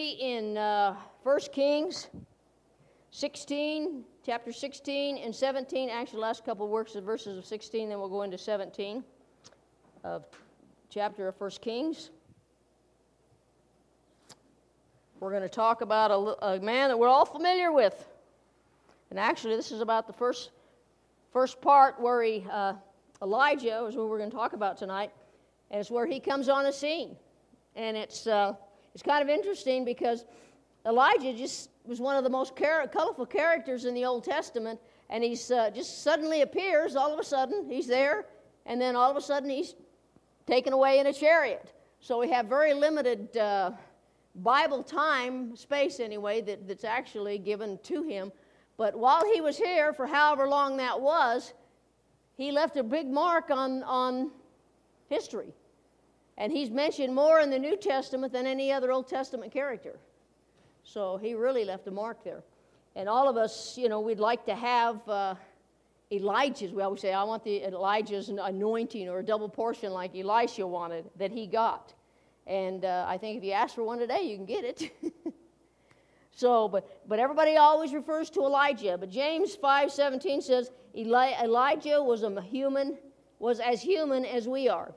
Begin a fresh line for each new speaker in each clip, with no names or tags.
in uh, 1 Kings 16, chapter 16 and 17. Actually, last couple of works of verses of 16, then we'll go into 17 of chapter of 1 Kings. We're going to talk about a, a man that we're all familiar with. And actually, this is about the first, first part where he, uh, Elijah is what we're going to talk about tonight. And it's where he comes on the scene. And it's. Uh, it's kind of interesting because Elijah just was one of the most colorful characters in the Old Testament, and he's uh, just suddenly appears. All of a sudden, he's there, and then all of a sudden, he's taken away in a chariot. So we have very limited uh, Bible time, space anyway, that, that's actually given to him. But while he was here, for however long that was, he left a big mark on, on history. And he's mentioned more in the New Testament than any other Old Testament character. So he really left a mark there. And all of us, you know, we'd like to have uh, Elijah's. We always say, I want the Elijah's anointing or a double portion like Elisha wanted that he got. And uh, I think if you ask for one today, you can get it. so, but, but everybody always refers to Elijah. But James 5.17 says, Eli- Elijah was a human, was as human as we are.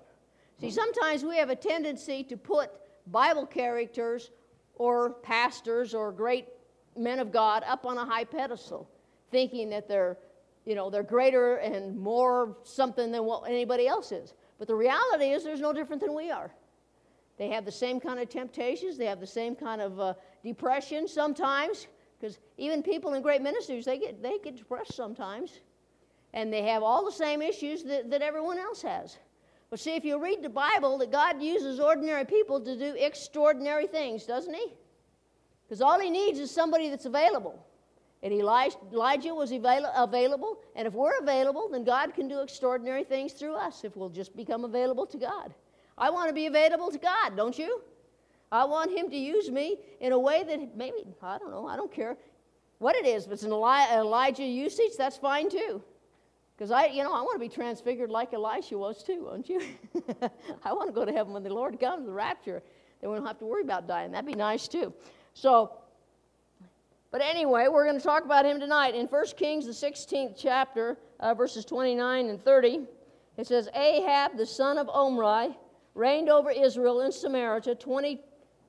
See, sometimes we have a tendency to put Bible characters or pastors or great men of God up on a high pedestal, thinking that they're, you know, they're greater and more something than what anybody else is. But the reality is, there's no different than we are. They have the same kind of temptations. They have the same kind of uh, depression sometimes, because even people in great ministries they get they get depressed sometimes, and they have all the same issues that, that everyone else has. But see, if you read the Bible, that God uses ordinary people to do extraordinary things, doesn't He? Because all He needs is somebody that's available. And Elijah was avail- available, and if we're available, then God can do extraordinary things through us if we'll just become available to God. I want to be available to God, don't you? I want Him to use me in a way that maybe, I don't know, I don't care what it is. If it's an Elijah usage, that's fine too. Because I, you know, I want to be transfigured like Elisha was too, don't you? I want to go to heaven when the Lord comes, the rapture. Then we don't have to worry about dying. That'd be nice too. So, but anyway, we're going to talk about him tonight. In 1 Kings, the 16th chapter, uh, verses 29 and 30, it says, Ahab, the son of Omri, reigned over Israel in Samaria 20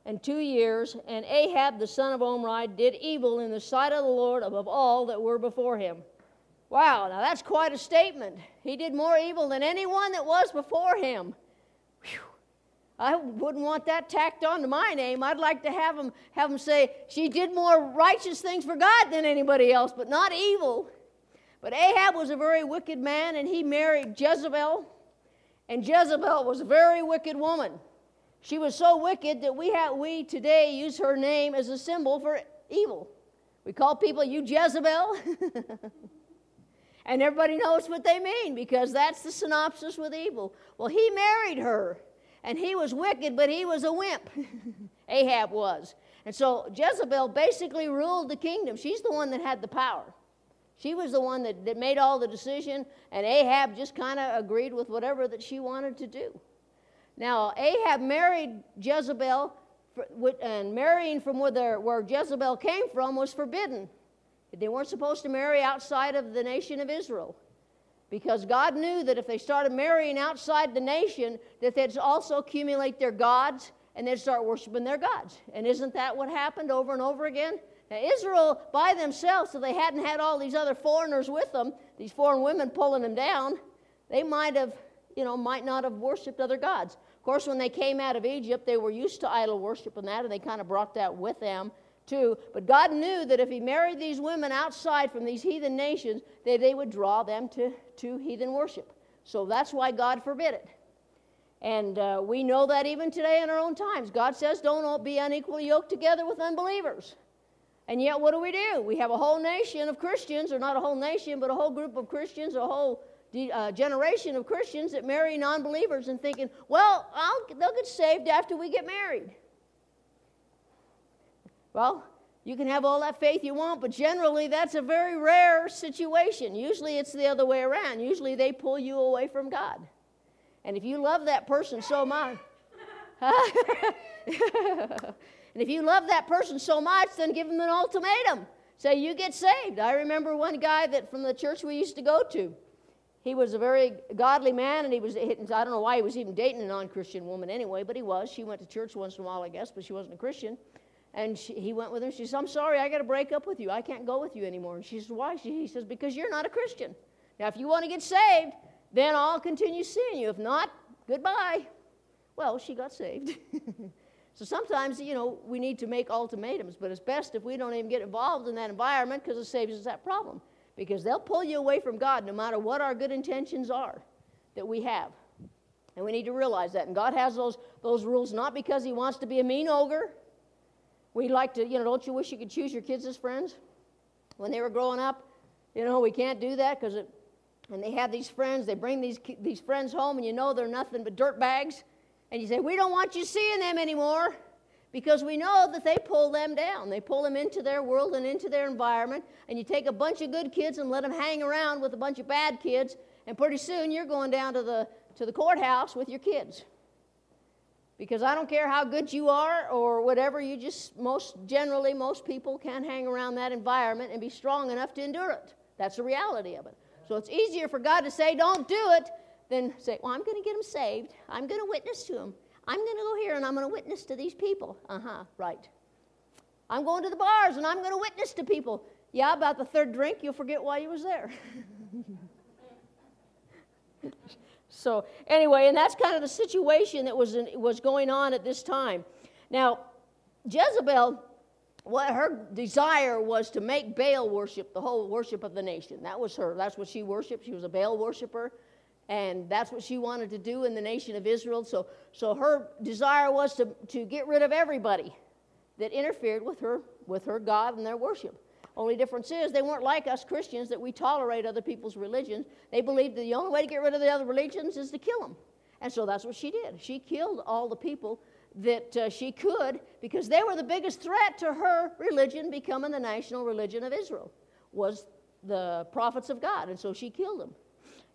and two years, and Ahab, the son of Omri, did evil in the sight of the Lord above all that were before him. Wow, now that's quite a statement. He did more evil than anyone that was before him. Whew. I wouldn't want that tacked on to my name. I'd like to have him, have him say, She did more righteous things for God than anybody else, but not evil. But Ahab was a very wicked man, and he married Jezebel. And Jezebel was a very wicked woman. She was so wicked that we, have, we today use her name as a symbol for evil. We call people, You Jezebel. And everybody knows what they mean because that's the synopsis with evil. Well, he married her, and he was wicked, but he was a wimp. Ahab was. And so Jezebel basically ruled the kingdom. She's the one that had the power. She was the one that, that made all the decision, and Ahab just kind of agreed with whatever that she wanted to do. Now, Ahab married Jezebel, and marrying from where, where Jezebel came from was forbidden. They weren't supposed to marry outside of the nation of Israel because God knew that if they started marrying outside the nation, that they'd also accumulate their gods and they'd start worshiping their gods. And isn't that what happened over and over again? Now, Israel by themselves, so they hadn't had all these other foreigners with them, these foreign women pulling them down, they might have, you know, might not have worshiped other gods. Of course, when they came out of Egypt, they were used to idol worship and that, and they kind of brought that with them But God knew that if He married these women outside from these heathen nations, that they would draw them to, to heathen worship. So that's why God forbid it. And uh, we know that even today in our own times. God says, don't be unequally yoked together with unbelievers. And yet, what do we do? We have a whole nation of Christians, or not a whole nation, but a whole group of Christians, a whole uh, generation of Christians that marry non believers and thinking, well, I'll, they'll get saved after we get married. Well, you can have all that faith you want, but generally that's a very rare situation. Usually it's the other way around. Usually they pull you away from God. And if you love that person so much, And if you love that person so much, then give them an ultimatum. Say, you get saved. I remember one guy that from the church we used to go to. He was a very godly man, and he was, I don't know why he was even dating a non Christian woman anyway, but he was. She went to church once in a while, I guess, but she wasn't a Christian. And she, he went with her. She says, I'm sorry, I got to break up with you. I can't go with you anymore. And she says, Why? She, he says, Because you're not a Christian. Now, if you want to get saved, then I'll continue seeing you. If not, goodbye. Well, she got saved. so sometimes, you know, we need to make ultimatums, but it's best if we don't even get involved in that environment because it saves us that problem. Because they'll pull you away from God no matter what our good intentions are that we have. And we need to realize that. And God has those, those rules not because He wants to be a mean ogre we like to, you know, don't you wish you could choose your kids as friends? When they were growing up, you know, we can't do that because it, and they have these friends, they bring these, these friends home, and you know they're nothing but dirt bags. And you say, We don't want you seeing them anymore because we know that they pull them down. They pull them into their world and into their environment. And you take a bunch of good kids and let them hang around with a bunch of bad kids, and pretty soon you're going down to the, to the courthouse with your kids. Because I don't care how good you are or whatever, you just, most generally, most people can't hang around that environment and be strong enough to endure it. That's the reality of it. So it's easier for God to say, don't do it, than say, well, I'm going to get them saved. I'm going to witness to them. I'm going to go here and I'm going to witness to these people. Uh huh, right. I'm going to the bars and I'm going to witness to people. Yeah, about the third drink, you'll forget why you was there. So, anyway, and that's kind of the situation that was, in, was going on at this time. Now, Jezebel, what her desire was to make Baal worship the whole worship of the nation. That was her. That's what she worshiped. She was a Baal worshiper, and that's what she wanted to do in the nation of Israel. So, so her desire was to, to get rid of everybody that interfered with her, with her God and their worship. Only difference is they weren't like us Christians that we tolerate other people's religions. They believed that the only way to get rid of the other religions is to kill them. And so that's what she did. She killed all the people that uh, she could because they were the biggest threat to her religion becoming the national religion of Israel was the prophets of God. And so she killed them.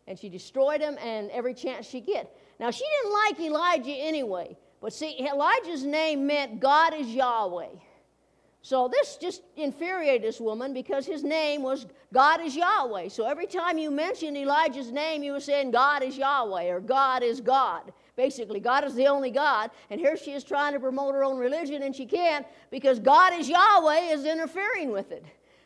And she destroyed them and every chance she get. Now she didn't like Elijah anyway. But see, Elijah's name meant God is Yahweh. So this just infuriated this woman because his name was God is Yahweh. So every time you mentioned Elijah's name, you were saying God is Yahweh or God is God. Basically, God is the only God. And here she is trying to promote her own religion and she can't because God is Yahweh is interfering with it.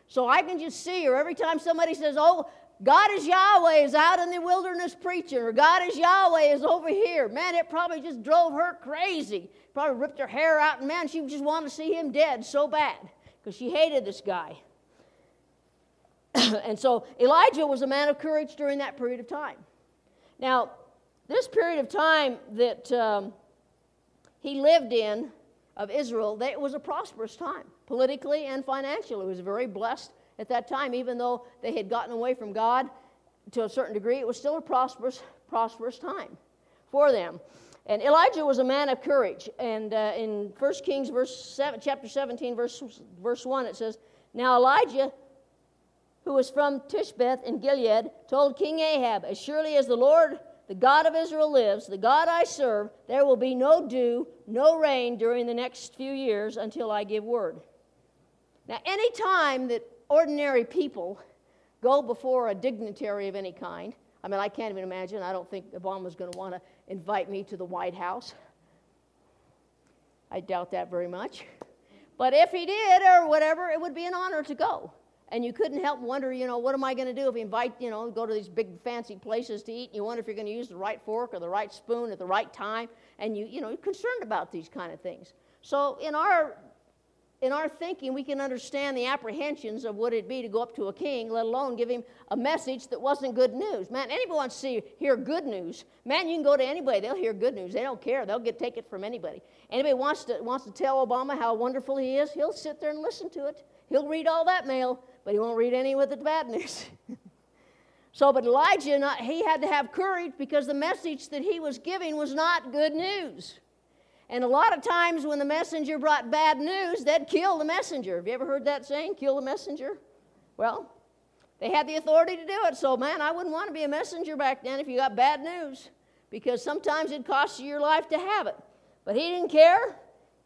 So I can just see her every time somebody says, Oh, God is Yahweh is out in the wilderness preaching, or God is Yahweh is over here. Man, it probably just drove her crazy. Probably ripped her hair out, and man, she just wanted to see him dead so bad because she hated this guy. and so Elijah was a man of courage during that period of time. Now, this period of time that um, he lived in of Israel, that was a prosperous time, politically and financially. It was very blessed at that time, even though they had gotten away from God to a certain degree, it was still a prosperous, prosperous time for them. And Elijah was a man of courage. And uh, in 1 Kings verse seven, chapter 17, verse, verse 1, it says, Now Elijah, who was from Tishbeth in Gilead, told King Ahab, As surely as the Lord, the God of Israel lives, the God I serve, there will be no dew, no rain during the next few years until I give word. Now, any time that ordinary people go before a dignitary of any kind. I mean, I can't even imagine. I don't think Obama's going to want to invite me to the White House. I doubt that very much. But if he did or whatever, it would be an honor to go. And you couldn't help wonder, you know, what am I going to do if he invite, you know, go to these big fancy places to eat? And you wonder if you're going to use the right fork or the right spoon at the right time. And you, you know, you're concerned about these kind of things. So in our in our thinking, we can understand the apprehensions of what it'd be to go up to a king, let alone give him a message that wasn't good news. Man, anybody wants to hear good news. Man, you can go to anybody, they'll hear good news. They don't care. They'll get take it from anybody. Anybody wants to wants to tell Obama how wonderful he is, he'll sit there and listen to it. He'll read all that mail, but he won't read any with the bad news. so, but Elijah, he had to have courage because the message that he was giving was not good news. And a lot of times when the messenger brought bad news, they'd kill the messenger. Have you ever heard that saying, kill the messenger? Well, they had the authority to do it. So, man, I wouldn't want to be a messenger back then if you got bad news because sometimes it costs you your life to have it. But he didn't care.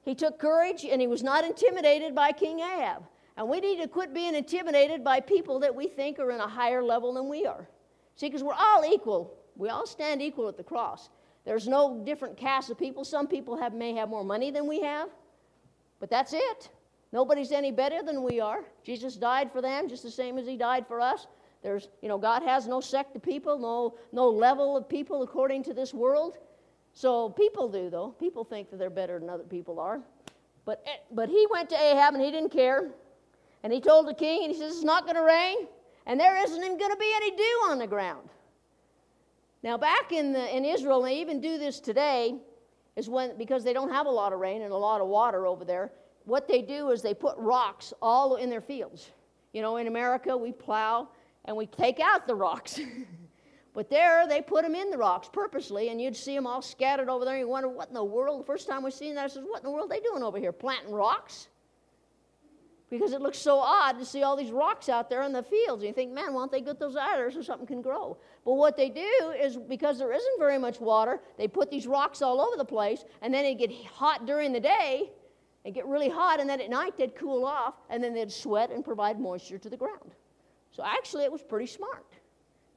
he took courage and he was not intimidated by King Ahab. And we need to quit being intimidated by people that we think are in a higher level than we are. See, because we're all equal. We all stand equal at the cross. There's no different caste of people. Some people have, may have more money than we have, but that's it. Nobody's any better than we are. Jesus died for them just the same as he died for us. There's, you know, God has no sect of people, no, no level of people according to this world. So people do, though. People think that they're better than other people are. But, eh, but he went to Ahab and he didn't care. And he told the king, and he says, It's not going to rain, and there isn't even going to be any dew on the ground. Now, back in, the, in Israel, and they even do this today, is when, because they don't have a lot of rain and a lot of water over there, what they do is they put rocks all in their fields. You know, in America, we plow and we take out the rocks. but there, they put them in the rocks purposely, and you'd see them all scattered over there. And you wonder, what in the world? The first time we seen that, I said, what in the world are they doing over here? Planting rocks? because it looks so odd to see all these rocks out there in the fields. And you think, man, why don't they get those out there so something can grow? But what they do is because there isn't very much water, they put these rocks all over the place, and then it get hot during the day, and get really hot, and then at night they'd cool off, and then they'd sweat and provide moisture to the ground. So actually, it was pretty smart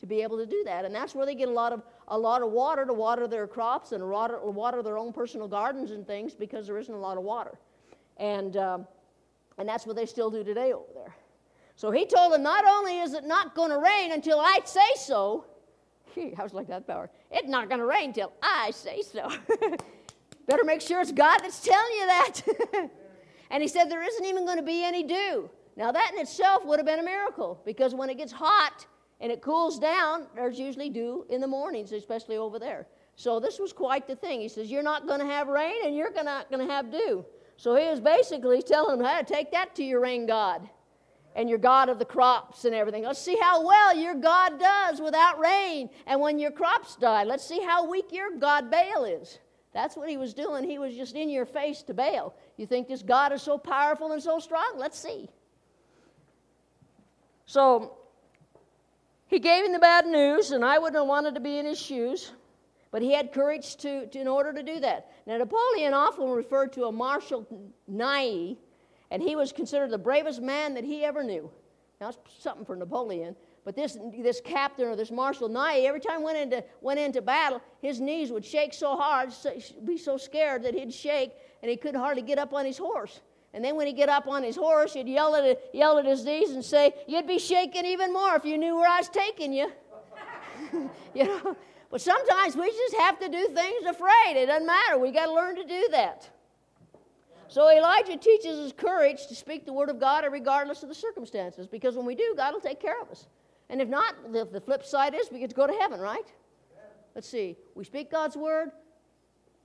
to be able to do that, and that's where they get a lot of a lot of water to water their crops and water, water their own personal gardens and things because there isn't a lot of water, and. Um, and that's what they still do today over there. So he told them, not only is it not going to rain until I say so, Was like that power. It's not going to rain till I say so. Better make sure it's God that's telling you that. and he said there isn't even going to be any dew. Now, that in itself would have been a miracle because when it gets hot and it cools down, there's usually dew in the mornings, especially over there. So this was quite the thing. He says, You're not going to have rain and you're not going to have dew. So he was basically telling them, hey, take that to your rain god and your god of the crops and everything. Let's see how well your God does without rain. And when your crops die, let's see how weak your God Baal is. That's what he was doing. He was just in your face to Baal. You think this God is so powerful and so strong? Let's see. So he gave him the bad news, and I wouldn't have wanted to be in his shoes. But he had courage to, to, in order to do that. Now, Napoleon often referred to a Marshal Ney, and he was considered the bravest man that he ever knew. Now, it's something for Napoleon. But this, this captain or this Marshal Ney, every time went into, went into battle, his knees would shake so hard, be so scared that he'd shake, and he couldn't hardly get up on his horse. And then when he'd get up on his horse, he'd yell at, yell at his knees and say, You'd be shaking even more if you knew where I was taking you. you know, but sometimes we just have to do things afraid. It doesn't matter. We got to learn to do that. So Elijah teaches us courage to speak the word of God regardless of the circumstances, because when we do, God will take care of us. And if not, the, the flip side is we get to go to heaven, right? Let's see. We speak God's word.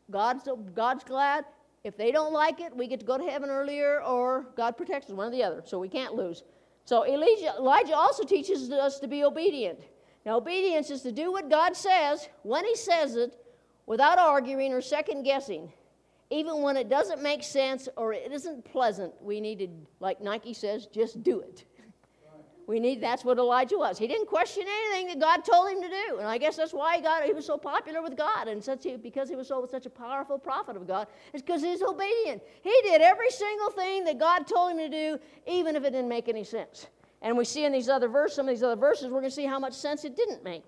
God's, God's glad. If they don't like it, we get to go to heaven earlier, or God protects us, one or the other. So we can't lose. So Elijah, Elijah also teaches us to be obedient. Now, obedience is to do what God says when He says it without arguing or second guessing. Even when it doesn't make sense or it isn't pleasant, we need to, like Nike says, just do it. We need that's what Elijah was. He didn't question anything that God told him to do. And I guess that's why he got he was so popular with God and such a, because he was so such a powerful prophet of God. It's because he's obedient. He did every single thing that God told him to do, even if it didn't make any sense. And we see in these other verses, some of these other verses, we're going to see how much sense it didn't make.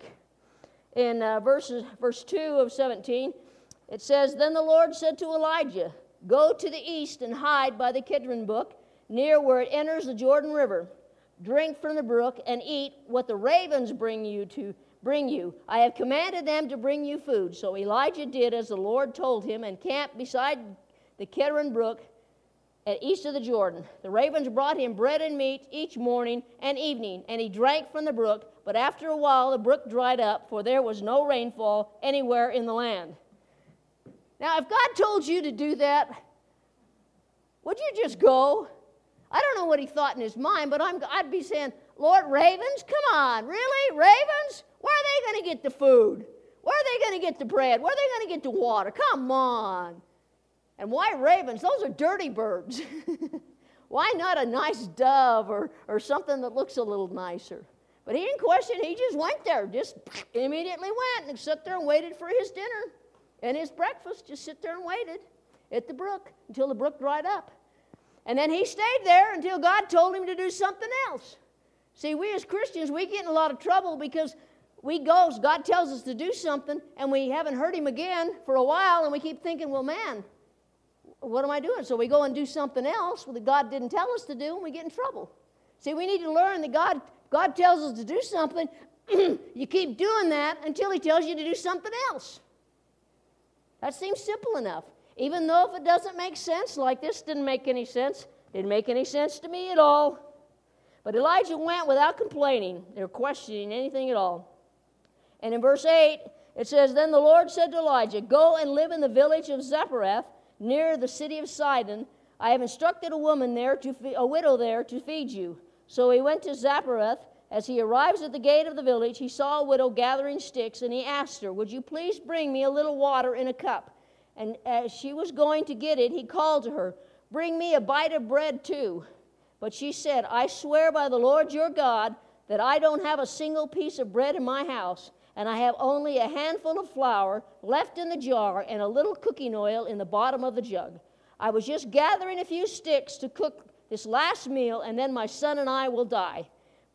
In uh, verses, verse 2 of 17, it says, Then the Lord said to Elijah, Go to the east and hide by the Kidron brook, near where it enters the Jordan River. Drink from the brook and eat what the ravens bring you to bring you. I have commanded them to bring you food. So Elijah did as the Lord told him and camped beside the Kidron brook at east of the Jordan. The ravens brought him bread and meat each morning and evening, and he drank from the brook. But after a while, the brook dried up, for there was no rainfall anywhere in the land. Now, if God told you to do that, would you just go? I don't know what he thought in his mind, but I'm, I'd be saying, Lord, ravens, come on, really? Ravens? Where are they going to get the food? Where are they going to get the bread? Where are they going to get the water? Come on. And why ravens? Those are dirty birds. why not a nice dove or, or something that looks a little nicer? But he didn't question, he just went there, just immediately went and sat there and waited for his dinner and his breakfast, just sit there and waited. at the brook until the brook dried up. And then he stayed there until God told him to do something else. See, we as Christians, we get in a lot of trouble because we go, God tells us to do something, and we haven't heard him again for a while, and we keep thinking, well, man, what am I doing? So we go and do something else that God didn't tell us to do, and we get in trouble. See, we need to learn that God, God tells us to do something. you keep doing that until He tells you to do something else. That seems simple enough. Even though if it doesn't make sense, like this didn't make any sense, didn't make any sense to me at all. But Elijah went without complaining or questioning anything at all. And in verse 8, it says, Then the Lord said to Elijah, Go and live in the village of Zarephath, near the city of Sidon. I have instructed a woman there, to fe- a widow there, to feed you. So he went to Zarephath. As he arrives at the gate of the village, he saw a widow gathering sticks, and he asked her, Would you please bring me a little water in a cup? And as she was going to get it, he called to her, Bring me a bite of bread too. But she said, I swear by the Lord your God that I don't have a single piece of bread in my house, and I have only a handful of flour left in the jar and a little cooking oil in the bottom of the jug. I was just gathering a few sticks to cook this last meal, and then my son and I will die.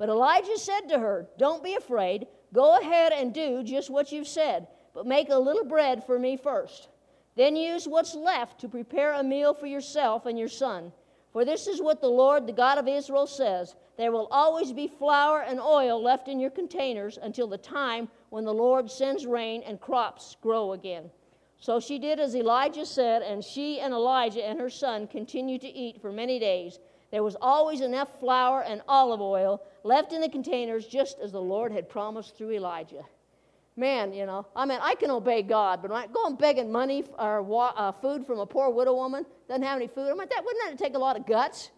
But Elijah said to her, Don't be afraid. Go ahead and do just what you've said, but make a little bread for me first. Then use what's left to prepare a meal for yourself and your son. For this is what the Lord, the God of Israel, says There will always be flour and oil left in your containers until the time when the Lord sends rain and crops grow again. So she did as Elijah said, and she and Elijah and her son continued to eat for many days. There was always enough flour and olive oil left in the containers, just as the Lord had promised through Elijah. Man, you know, I mean, I can obey God, but I go and begging money or uh, food from a poor widow woman, doesn't have any food, I mean, that wouldn't that take a lot of guts?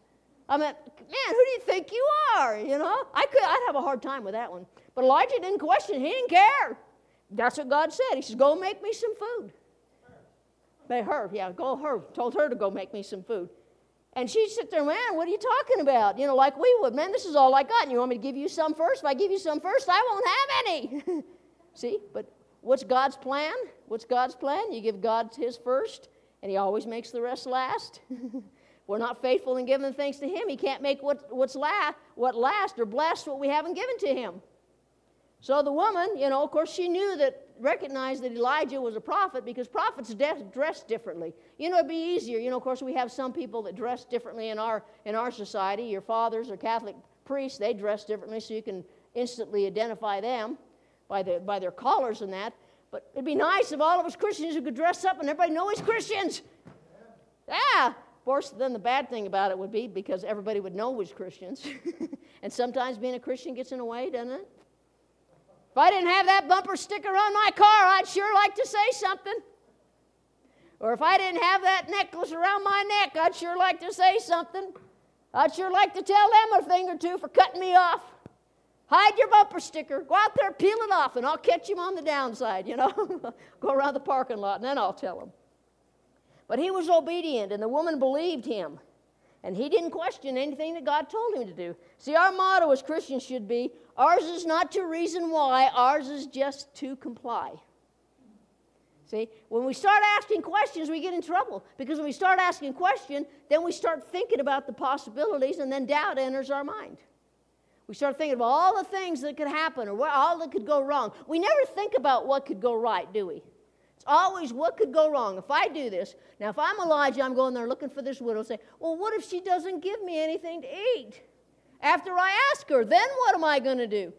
I mean, man, who do you think you are? You know, I could, I'd have a hard time with that one. But Elijah didn't question; he didn't care. That's what God said. He says, "Go make me some food." By her, yeah, go her. Told her to go make me some food. And she'd sit there, man, what are you talking about? You know, like we would, man, this is all I got. And you want me to give you some first? If I give you some first, I won't have any. See, but what's God's plan? What's God's plan? You give God his first, and he always makes the rest last. We're not faithful in giving thanks to him. He can't make what, what's last, what last or bless what we haven't given to him. So the woman, you know, of course, she knew that, recognized that Elijah was a prophet because prophets de- dress differently. You know, it'd be easier. You know, of course, we have some people that dress differently in our in our society. Your fathers or Catholic priests, they dress differently, so you can instantly identify them by, the, by their collars and that. But it'd be nice if all of us Christians could dress up and everybody know he's Christians. Yeah. Of course, then the bad thing about it would be because everybody would know we're Christians. and sometimes being a Christian gets in the way, doesn't it? If I didn't have that bumper sticker on my car, I'd sure like to say something. Or if I didn't have that necklace around my neck, I'd sure like to say something. I'd sure like to tell them a thing or two for cutting me off. Hide your bumper sticker. Go out there, peel it off, and I'll catch him on the downside, you know. Go around the parking lot, and then I'll tell him. But he was obedient, and the woman believed him. And he didn't question anything that God told him to do. See, our motto as Christians should be ours is not to reason why, ours is just to comply. See, when we start asking questions, we get in trouble. Because when we start asking questions, then we start thinking about the possibilities, and then doubt enters our mind. We start thinking about all the things that could happen or all that could go wrong. We never think about what could go right, do we? It's always what could go wrong if I do this. Now, if I'm Elijah, I'm going there looking for this widow, and say, well, what if she doesn't give me anything to eat? After I ask her, then what am I going to do?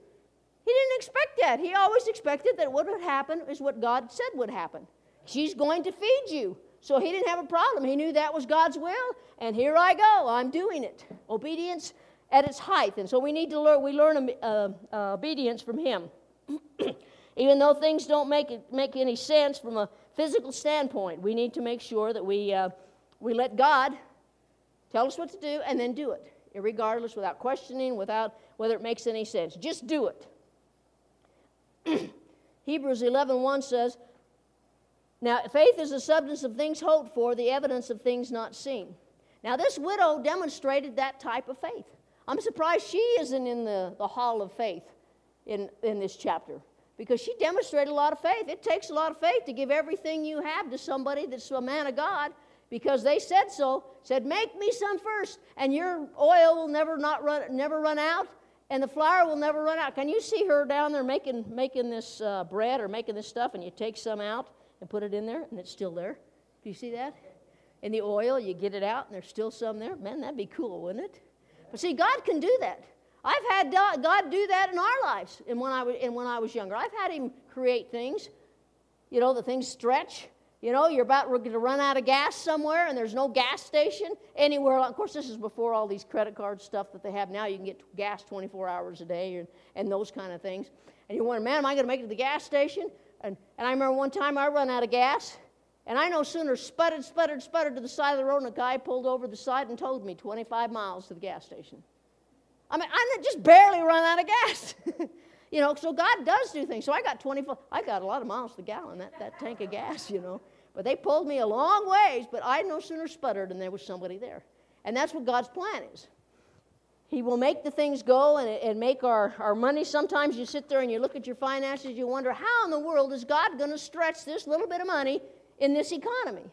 He didn't expect that. He always expected that what would happen is what God said would happen. She's going to feed you. So he didn't have a problem. He knew that was God's will, and here I go. I'm doing it. Obedience at its height. And so we need to learn, we learn uh, uh, obedience from him. Even though things don't make, it, make any sense from a physical standpoint, we need to make sure that we, uh, we let God tell us what to do and then do it, regardless, without questioning, without whether it makes any sense. Just do it. Hebrews 11 1 says, Now faith is the substance of things hoped for, the evidence of things not seen. Now, this widow demonstrated that type of faith. I'm surprised she isn't in the, the hall of faith in, in this chapter because she demonstrated a lot of faith. It takes a lot of faith to give everything you have to somebody that's a man of God. because they said so. Said, "Make me some first, and your oil will never not run never run out, and the flour will never run out." Can you see her down there making making this uh, bread or making this stuff, and you take some out and put it in there, and it's still there. Do you see that? In the oil, you get it out, and there's still some there. Man, that'd be cool, wouldn't it? But see, God can do that. I've had God do that in our lives and when I was, and when I was younger. I've had Him create things, you know, the things stretch. You know, you're about to run out of gas somewhere and there's no gas station anywhere. Of course, this is before all these credit card stuff that they have now. You can get gas 24 hours a day and, and those kind of things. And you wonder, man, am I going to make it to the gas station? And, and I remember one time I run out of gas and I no sooner sputtered, sputtered, sputtered to the side of the road and a guy pulled over the side and told me 25 miles to the gas station. I mean, I just barely run out of gas. you know, so God does do things. So I got 24, I got a lot of miles to the gallon, that, that tank of gas, you know. But they pulled me a long ways, but I no sooner sputtered and there was somebody there. And that's what God's plan is. He will make the things go and, and make our, our money. Sometimes you sit there and you look at your finances, you wonder, how in the world is God going to stretch this little bit of money in this economy?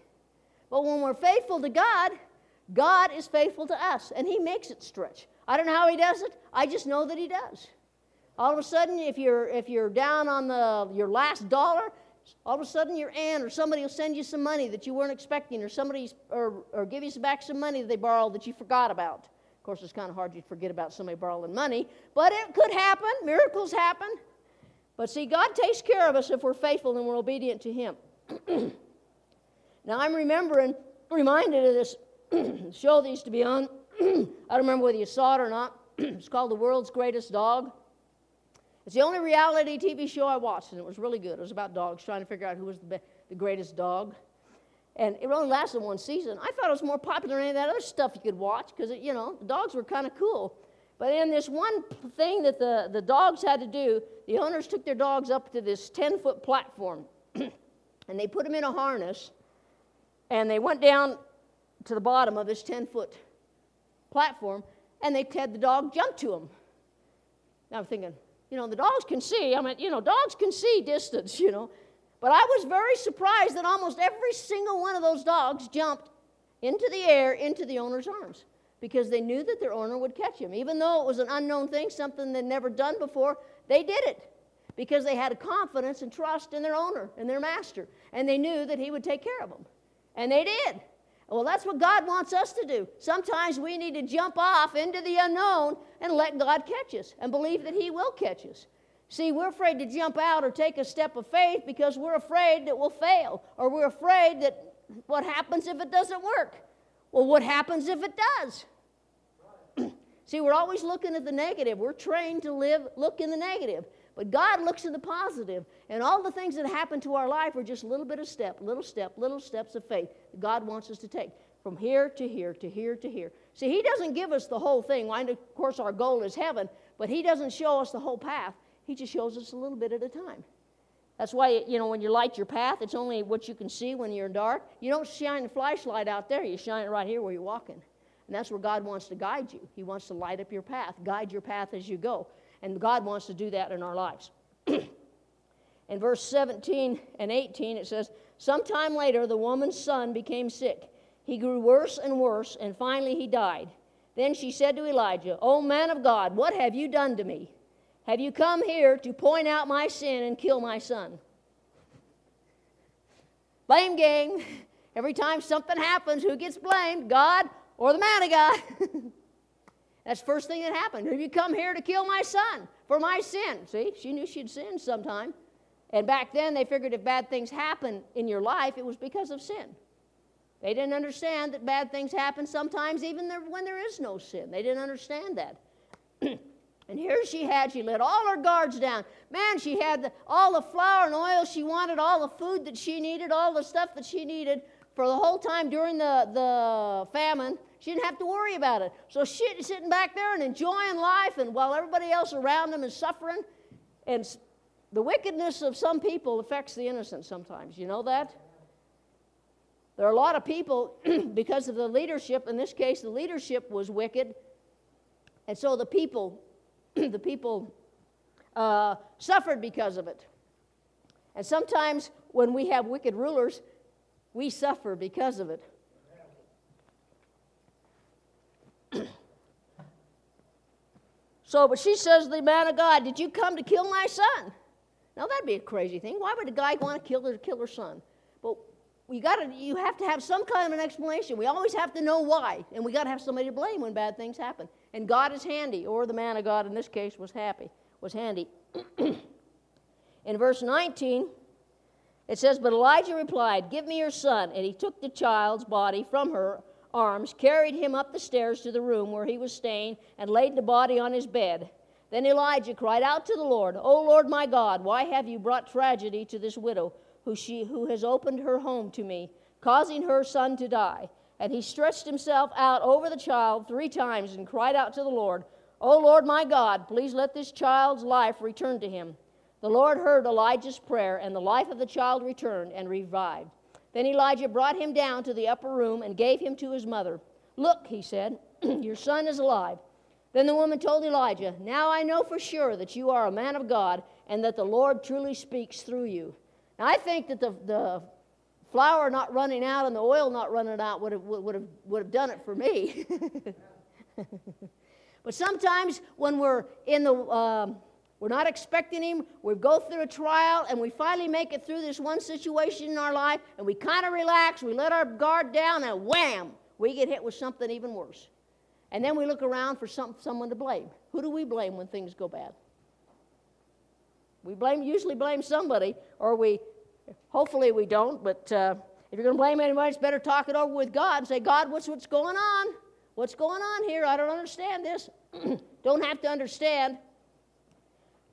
But when we're faithful to God, God is faithful to us, and He makes it stretch. I don't know how he does it. I just know that he does. All of a sudden, if you're if you're down on the your last dollar, all of a sudden your aunt or somebody will send you some money that you weren't expecting, or somebody or, or give you back some money that they borrowed that you forgot about. Of course, it's kind of hard to forget about somebody borrowing money, but it could happen. Miracles happen. But see, God takes care of us if we're faithful and we're obedient to Him. now, I'm remembering, reminded of this show that used to be on I don't remember whether you saw it or not. it's called The World's Greatest Dog. It's the only reality TV show I watched, and it was really good. It was about dogs, trying to figure out who was the, be- the greatest dog. And it only lasted one season. I thought it was more popular than any of that other stuff you could watch because, you know, the dogs were kind of cool. But in this one thing that the, the dogs had to do, the owners took their dogs up to this 10 foot platform and they put them in a harness and they went down to the bottom of this 10 foot platform, and they had the dog jump to him. Now I'm thinking, you know, the dogs can see. I mean, you know, dogs can see distance, you know. But I was very surprised that almost every single one of those dogs jumped into the air, into the owner's arms, because they knew that their owner would catch him. Even though it was an unknown thing, something they'd never done before, they did it because they had a confidence and trust in their owner and their master. And they knew that he would take care of them. And they did. Well, that's what God wants us to do. Sometimes we need to jump off into the unknown and let God catch us and believe that He will catch us. See, we're afraid to jump out or take a step of faith because we're afraid that we'll fail or we're afraid that what happens if it doesn't work? Well, what happens if it does? See, we're always looking at the negative. We're trained to live, look in the negative. But God looks at the positive, and all the things that happen to our life are just a little bit of step, little step, little steps of faith that God wants us to take from here to here to here to here. See, He doesn't give us the whole thing. Well, of course, our goal is heaven, but He doesn't show us the whole path. He just shows us a little bit at a time. That's why, you know, when you light your path, it's only what you can see when you're in dark. You don't shine the flashlight out there, you shine it right here where you're walking. And that's where God wants to guide you. He wants to light up your path, guide your path as you go. And God wants to do that in our lives. in verse 17 and 18, it says, Sometime later, the woman's son became sick. He grew worse and worse, and finally he died. Then she said to Elijah, O man of God, what have you done to me? Have you come here to point out my sin and kill my son? Blame game. Every time something happens, who gets blamed? God or the man of God? That's the first thing that happened. Have you come here to kill my son for my sin? See, she knew she'd sinned sometime. And back then, they figured if bad things happen in your life, it was because of sin. They didn't understand that bad things happen sometimes even when there is no sin. They didn't understand that. and here she had, she let all her guards down. Man, she had the, all the flour and oil she wanted, all the food that she needed, all the stuff that she needed for the whole time during the, the famine. She didn't have to worry about it. So she's sitting back there and enjoying life, and while everybody else around them is suffering, and the wickedness of some people affects the innocent sometimes. You know that? There are a lot of people, because of the leadership, in this case, the leadership was wicked, and so the people, the people uh, suffered because of it. And sometimes when we have wicked rulers, we suffer because of it. So, but she says, the man of God, did you come to kill my son? Now that'd be a crazy thing. Why would a guy want to kill her, kill her son? But you got to, you have to have some kind of an explanation. We always have to know why, and we got to have somebody to blame when bad things happen. And God is handy, or the man of God in this case was happy, was handy. in verse 19, it says, But Elijah replied, Give me your son. And he took the child's body from her arms, carried him up the stairs to the room where he was staying, and laid the body on his bed. Then Elijah cried out to the Lord, O Lord my God, why have you brought tragedy to this widow who, she, who has opened her home to me, causing her son to die? And he stretched himself out over the child three times and cried out to the Lord, O Lord my God, please let this child's life return to him. The Lord heard Elijah's prayer, and the life of the child returned and revived. Then Elijah brought him down to the upper room and gave him to his mother. Look, he said, your son is alive. Then the woman told Elijah, Now I know for sure that you are a man of God and that the Lord truly speaks through you. Now I think that the, the flour not running out and the oil not running out would have, would have, would have done it for me. but sometimes when we're in the. Um, we're not expecting him. We go through a trial and we finally make it through this one situation in our life and we kind of relax, we let our guard down, and wham, we get hit with something even worse. And then we look around for some, someone to blame. Who do we blame when things go bad? We blame, usually blame somebody, or we, hopefully we don't, but uh, if you're going to blame anybody, it's better talk it over with God and say, God, what's, what's going on? What's going on here? I don't understand this. don't have to understand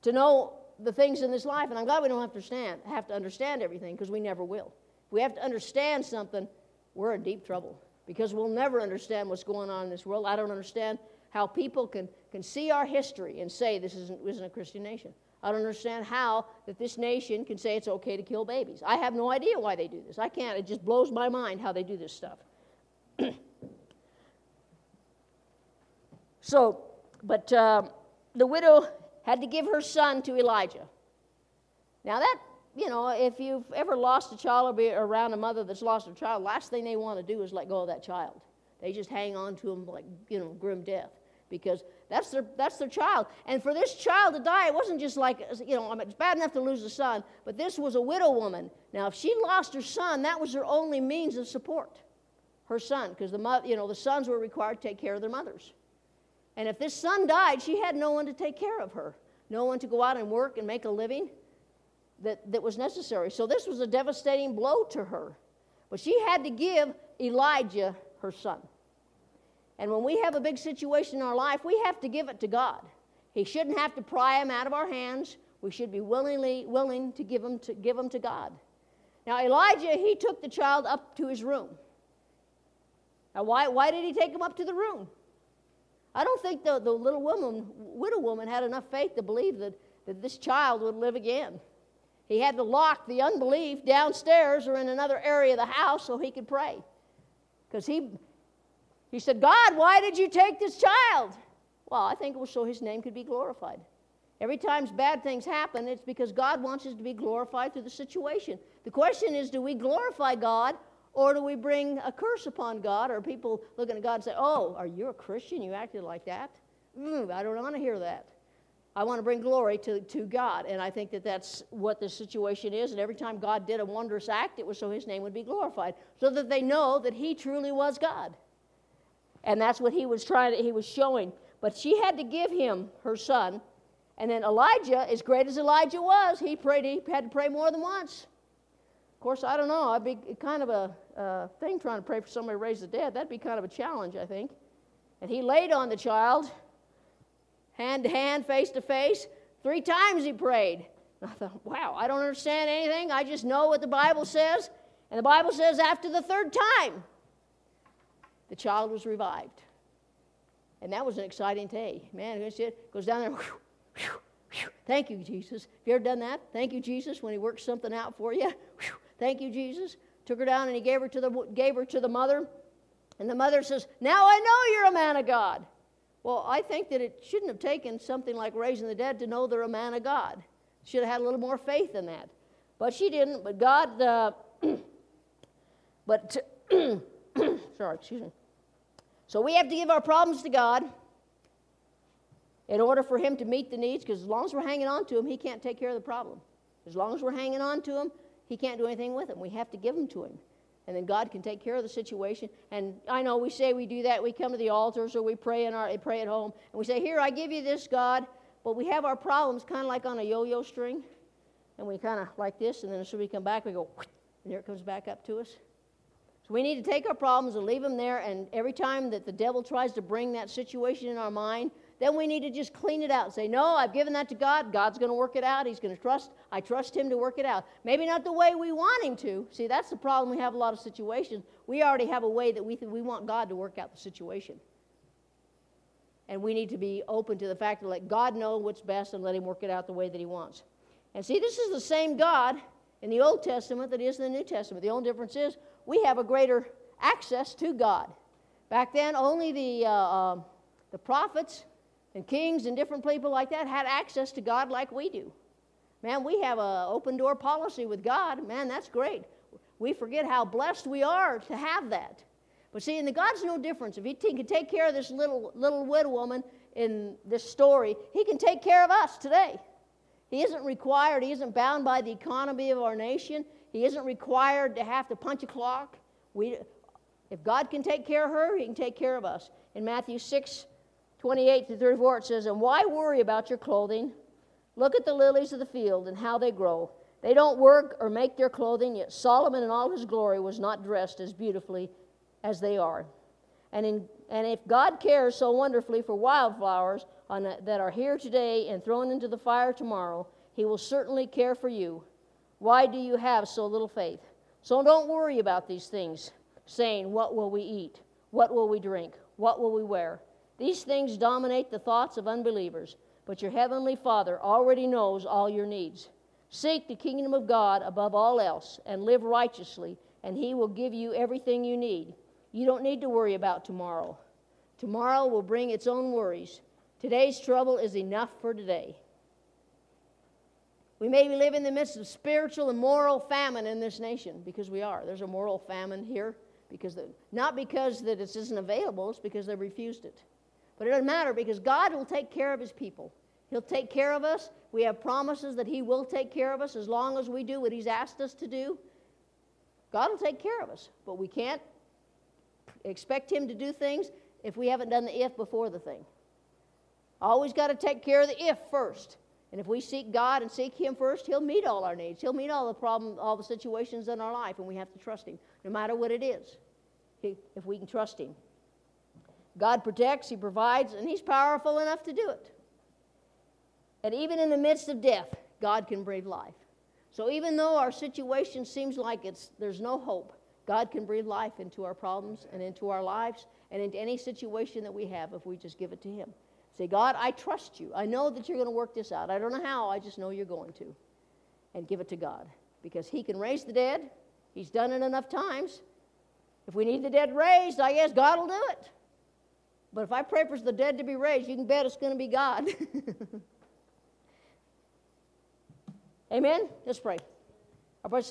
to know the things in this life. And I'm glad we don't have to understand, have to understand everything because we never will. If we have to understand something, we're in deep trouble because we'll never understand what's going on in this world. I don't understand how people can, can see our history and say this isn't, isn't a Christian nation. I don't understand how that this nation can say it's okay to kill babies. I have no idea why they do this. I can't. It just blows my mind how they do this stuff. so, but uh, the widow had to give her son to Elijah. Now, that, you know, if you've ever lost a child or be around a mother that's lost a child, last thing they want to do is let go of that child. They just hang on to them like, you know, grim death because that's their, that's their child. And for this child to die, it wasn't just like, you know, it's bad enough to lose a son, but this was a widow woman. Now, if she lost her son, that was her only means of support, her son, because the, you know, the sons were required to take care of their mothers. And if this son died, she had no one to take care of her, no one to go out and work and make a living that, that was necessary. So this was a devastating blow to her. But she had to give Elijah her son. And when we have a big situation in our life, we have to give it to God. He shouldn't have to pry him out of our hands. We should be willingly willing to give him to give him to God. Now Elijah, he took the child up to his room. Now why, why did he take him up to the room? I don't think the, the little woman, widow woman had enough faith to believe that, that this child would live again. He had to lock the unbelief downstairs or in another area of the house so he could pray. Because he, he said, God, why did you take this child? Well, I think it was so his name could be glorified. Every time bad things happen, it's because God wants us to be glorified through the situation. The question is do we glorify God or do we bring a curse upon God? Or people looking at God and say, Oh, are you a Christian? You acted like that? Mm, I don't want to hear that. I want to bring glory to, to God. And I think that that's what the situation is. And every time God did a wondrous act, it was so his name would be glorified, so that they know that he truly was God. And that's what he was trying to, he was showing. But she had to give him her son. And then Elijah, as great as Elijah was, he prayed, he had to pray more than once. Of course, I don't know. I'd be kind of a thing trying to pray for somebody to raise the dead. That'd be kind of a challenge, I think. And he laid on the child, hand to hand, face to face. Three times he prayed. And I thought, wow, I don't understand anything. I just know what the Bible says. And the Bible says after the third time, the child was revived. And that was an exciting day. Man, it goes down there. Whew, whew, whew. Thank you, Jesus. Have you ever done that? Thank you, Jesus, when He works something out for you. Thank you, Jesus. Took her down and he gave her to the, gave her to the mother. And the mother says, Now I know you're a man of God. Well, I think that it shouldn't have taken something like raising the dead to know they're a man of God. Should have had a little more faith in that. But she didn't. But God, uh, but, sorry, excuse me. So we have to give our problems to God. in order for him to meet the needs, because as long as we're hanging on to him, he can't take care of the problem. As long as we're hanging on to him, he can't do anything with him. We have to give them to him. And then God can take care of the situation. And I know we say we do that. We come to the altars or we pray in our pray at home and we say, Here, I give you this, God. But we have our problems kind of like on a yo-yo string. And we kind of like this, and then as soon as we come back, we go, and there it comes back up to us. So we need to take our problems and leave them there. And every time that the devil tries to bring that situation in our mind, then we need to just clean it out and say, No, I've given that to God. God's going to work it out. He's going to trust. I trust Him to work it out. Maybe not the way we want Him to. See, that's the problem. We have a lot of situations. We already have a way that we, th- we want God to work out the situation. And we need to be open to the fact to let God know what's best and let Him work it out the way that He wants. And see, this is the same God in the Old Testament that is in the New Testament. The only difference is we have a greater access to God. Back then, only the, uh, uh, the prophets and kings and different people like that had access to God like we do. Man, we have an open door policy with God. Man, that's great. We forget how blessed we are to have that. But see, in the God's no difference. If He can take care of this little little widow woman in this story, He can take care of us today. He isn't required. He isn't bound by the economy of our nation. He isn't required to have to punch a clock. We, if God can take care of her, He can take care of us. In Matthew 6, 28 to 34, it says, And why worry about your clothing? Look at the lilies of the field and how they grow. They don't work or make their clothing, yet Solomon in all his glory was not dressed as beautifully as they are. And, in, and if God cares so wonderfully for wildflowers a, that are here today and thrown into the fire tomorrow, he will certainly care for you. Why do you have so little faith? So don't worry about these things, saying, What will we eat? What will we drink? What will we wear? These things dominate the thoughts of unbelievers, but your heavenly Father already knows all your needs. Seek the kingdom of God above all else and live righteously, and He will give you everything you need. You don't need to worry about tomorrow. Tomorrow will bring its own worries. Today's trouble is enough for today. We may live in the midst of spiritual and moral famine in this nation because we are. There's a moral famine here because the, not because that it isn't available, it's because they refused it. But it doesn't matter because God will take care of his people. He'll take care of us. We have promises that he will take care of us as long as we do what he's asked us to do. God will take care of us, but we can't expect him to do things if we haven't done the if before the thing. Always got to take care of the if first. And if we seek God and seek Him first, He'll meet all our needs. He'll meet all the problems, all the situations in our life, and we have to trust Him, no matter what it is, if we can trust Him. God protects, He provides, and He's powerful enough to do it. And even in the midst of death, God can breathe life. So even though our situation seems like it's, there's no hope, God can breathe life into our problems and into our lives and into any situation that we have if we just give it to Him. Say, God, I trust you. I know that you're going to work this out. I don't know how, I just know you're going to. And give it to God because He can raise the dead. He's done it enough times. If we need the dead raised, I guess God will do it. But if I pray for the dead to be raised, you can bet it's going to be God. Amen? Let's pray. Our brother